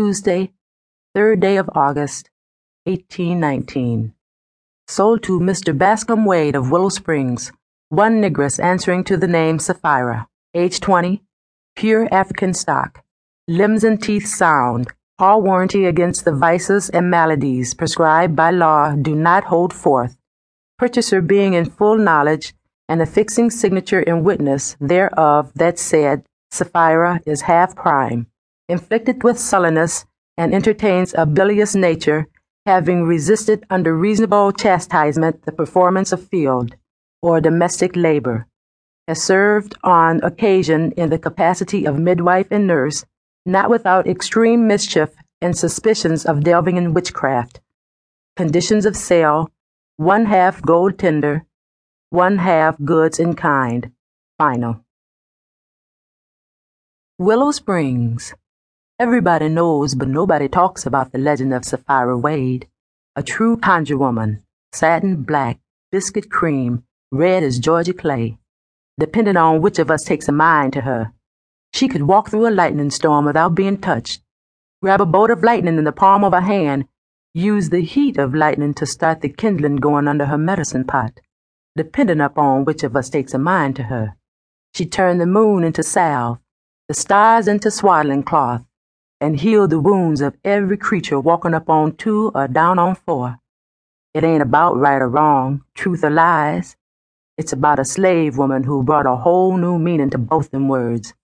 Tuesday, third day of August, 1819. Sold to Mr. Bascom Wade of Willow Springs, one negress answering to the name Sapphira, age 20, pure African stock, limbs and teeth sound, all warranty against the vices and maladies prescribed by law do not hold forth, purchaser being in full knowledge and affixing signature in witness thereof that said Sapphira is half prime, inflicted with sullenness, and entertains a bilious nature, having resisted under reasonable chastisement the performance of field or domestic labor, has served on occasion in the capacity of midwife and nurse, not without extreme mischief and suspicions of delving in witchcraft. Conditions of sale one half gold tender, one half goods in kind. Final. Willow Springs. Everybody knows, but nobody talks about the legend of Sapphira Wade, a true conjure woman, satin black, biscuit cream, red as Georgia clay, depending on which of us takes a mind to her. She could walk through a lightning storm without being touched, grab a bolt of lightning in the palm of her hand, use the heat of lightning to start the kindling going under her medicine pot, depending upon which of us takes a mind to her. She turned the moon into salve, the stars into swaddling cloth, and heal the wounds of every creature walking up on two or down on four. It ain't about right or wrong, truth or lies. It's about a slave woman who brought a whole new meaning to both them words.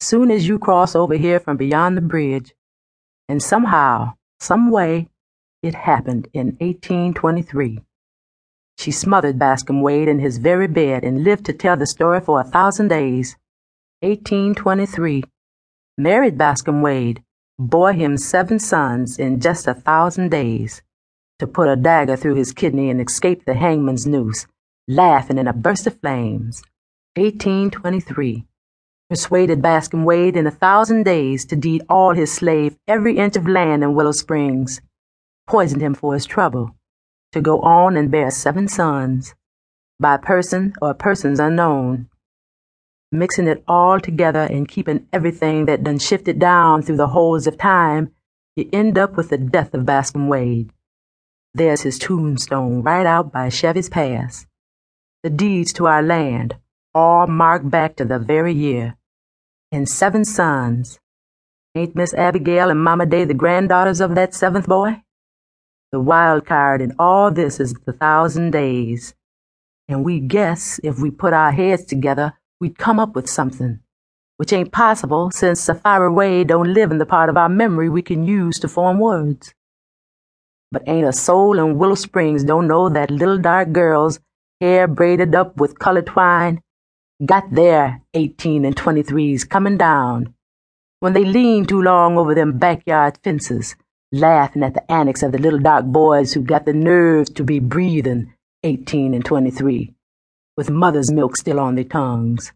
Soon as you cross over here from beyond the bridge, and somehow, some way, it happened in 1823. She smothered Bascom Wade in his very bed and lived to tell the story for a thousand days. 1823. Married Bascom Wade, bore him seven sons in just a thousand days, to put a dagger through his kidney and escape the hangman's noose, laughing in a burst of flames. 1823. Persuaded Bascom Wade in a thousand days to deed all his slave every inch of land in Willow Springs, poisoned him for his trouble, to go on and bear seven sons, by person or persons unknown mixing it all together and keeping everything that done shifted down through the holes of time, you end up with the death of Bascom Wade. There's his tombstone right out by Chevy's Pass. The deeds to our land, all marked back to the very year. And seven sons. Ain't Miss Abigail and Mama Day the granddaughters of that seventh boy? The wild card in all this is the thousand days. And we guess if we put our heads together, we'd come up with something, which ain't possible since Sapphira Wade don't live in the part of our memory we can use to form words. But ain't a soul in Willow Springs don't know that little dark girl's hair braided up with colored twine got their 18 and 23s coming down when they leaned too long over them backyard fences, laughing at the antics of the little dark boys who got the nerve to be breathing 18 and 23 with mother's milk still on their tongues.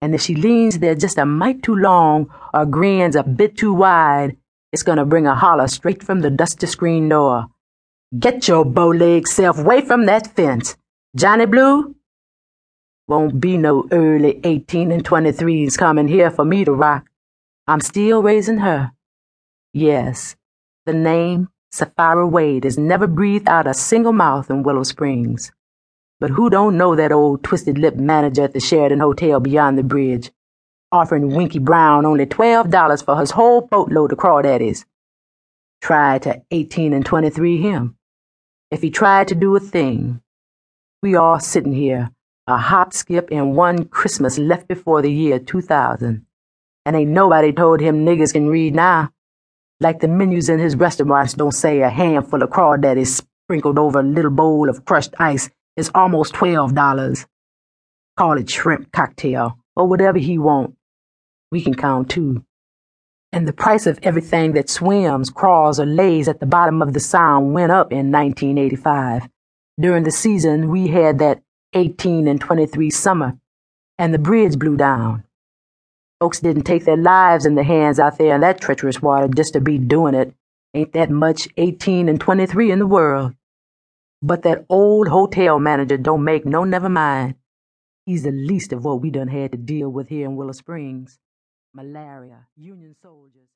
And if she leans there just a mite too long or grins a bit too wide, it's going to bring a holler straight from the dusty screen door. Get your bow-legged self away from that fence. Johnny Blue? Won't be no early 18 and 23s coming here for me to rock. I'm still raising her. Yes, the name Sapphira Wade is never breathed out a single mouth in Willow Springs. But who don't know that old twisted lipped manager at the Sheraton Hotel beyond the bridge, offering Winky Brown only twelve dollars for his whole boatload of crawdaddies? Try to eighteen and twenty-three him. If he tried to do a thing, we all sitting here, a hop, skip, and one Christmas left before the year two thousand, and ain't nobody told him niggers can read now. Like the menus in his restaurants don't say a handful of crawdaddies sprinkled over a little bowl of crushed ice is almost $12. Call it shrimp cocktail or whatever he want. We can count too. And the price of everything that swims, crawls, or lays at the bottom of the sound went up in 1985. During the season, we had that 18 and 23 summer, and the bridge blew down. Folks didn't take their lives in their hands out there in that treacherous water just to be doing it. Ain't that much 18 and 23 in the world. But that old hotel manager don't make no never mind. He's the least of what we done had to deal with here in Willow Springs. Malaria, Union soldiers.